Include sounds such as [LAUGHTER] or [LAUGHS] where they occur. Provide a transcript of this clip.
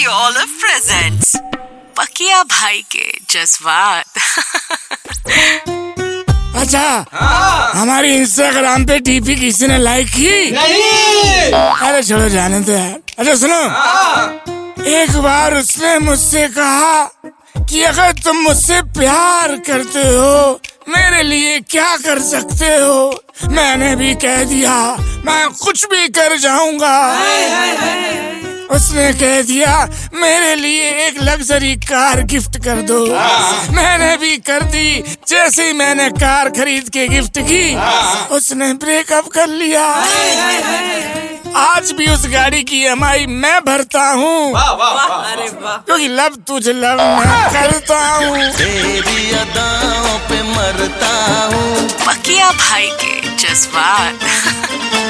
Radio olive presents पकिया भाई के जज्बात। [LAUGHS] अच्छा हमारी इंस्टाग्राम पे डीपी किसी ने लाइक की? नहीं! अरे छोड़ो जाने दो यार। अच्छा सुनो। एक बार उसने मुझसे कहा कि अगर तुम मुझसे प्यार करते हो मेरे लिए क्या कर सकते हो? मैंने भी कह दिया मैं कुछ भी कर जाऊँगा। उसने कह दिया मेरे लिए एक लग्जरी कार गिफ्ट कर दो। मैंने भी कर दी जैसे ही मैंने कार खरीद के गिफ्ट की उसने ब्रेकअप कर लिया। आज भी उस गाड़ी की एम मैं भरता हूँ। वाह वाह वाह अरे वाह। क्योंकि लब तुझे लब मैं करता हूँ। पे मरता हूँ। पकिया भाई के जज्बात। [LAUGHS]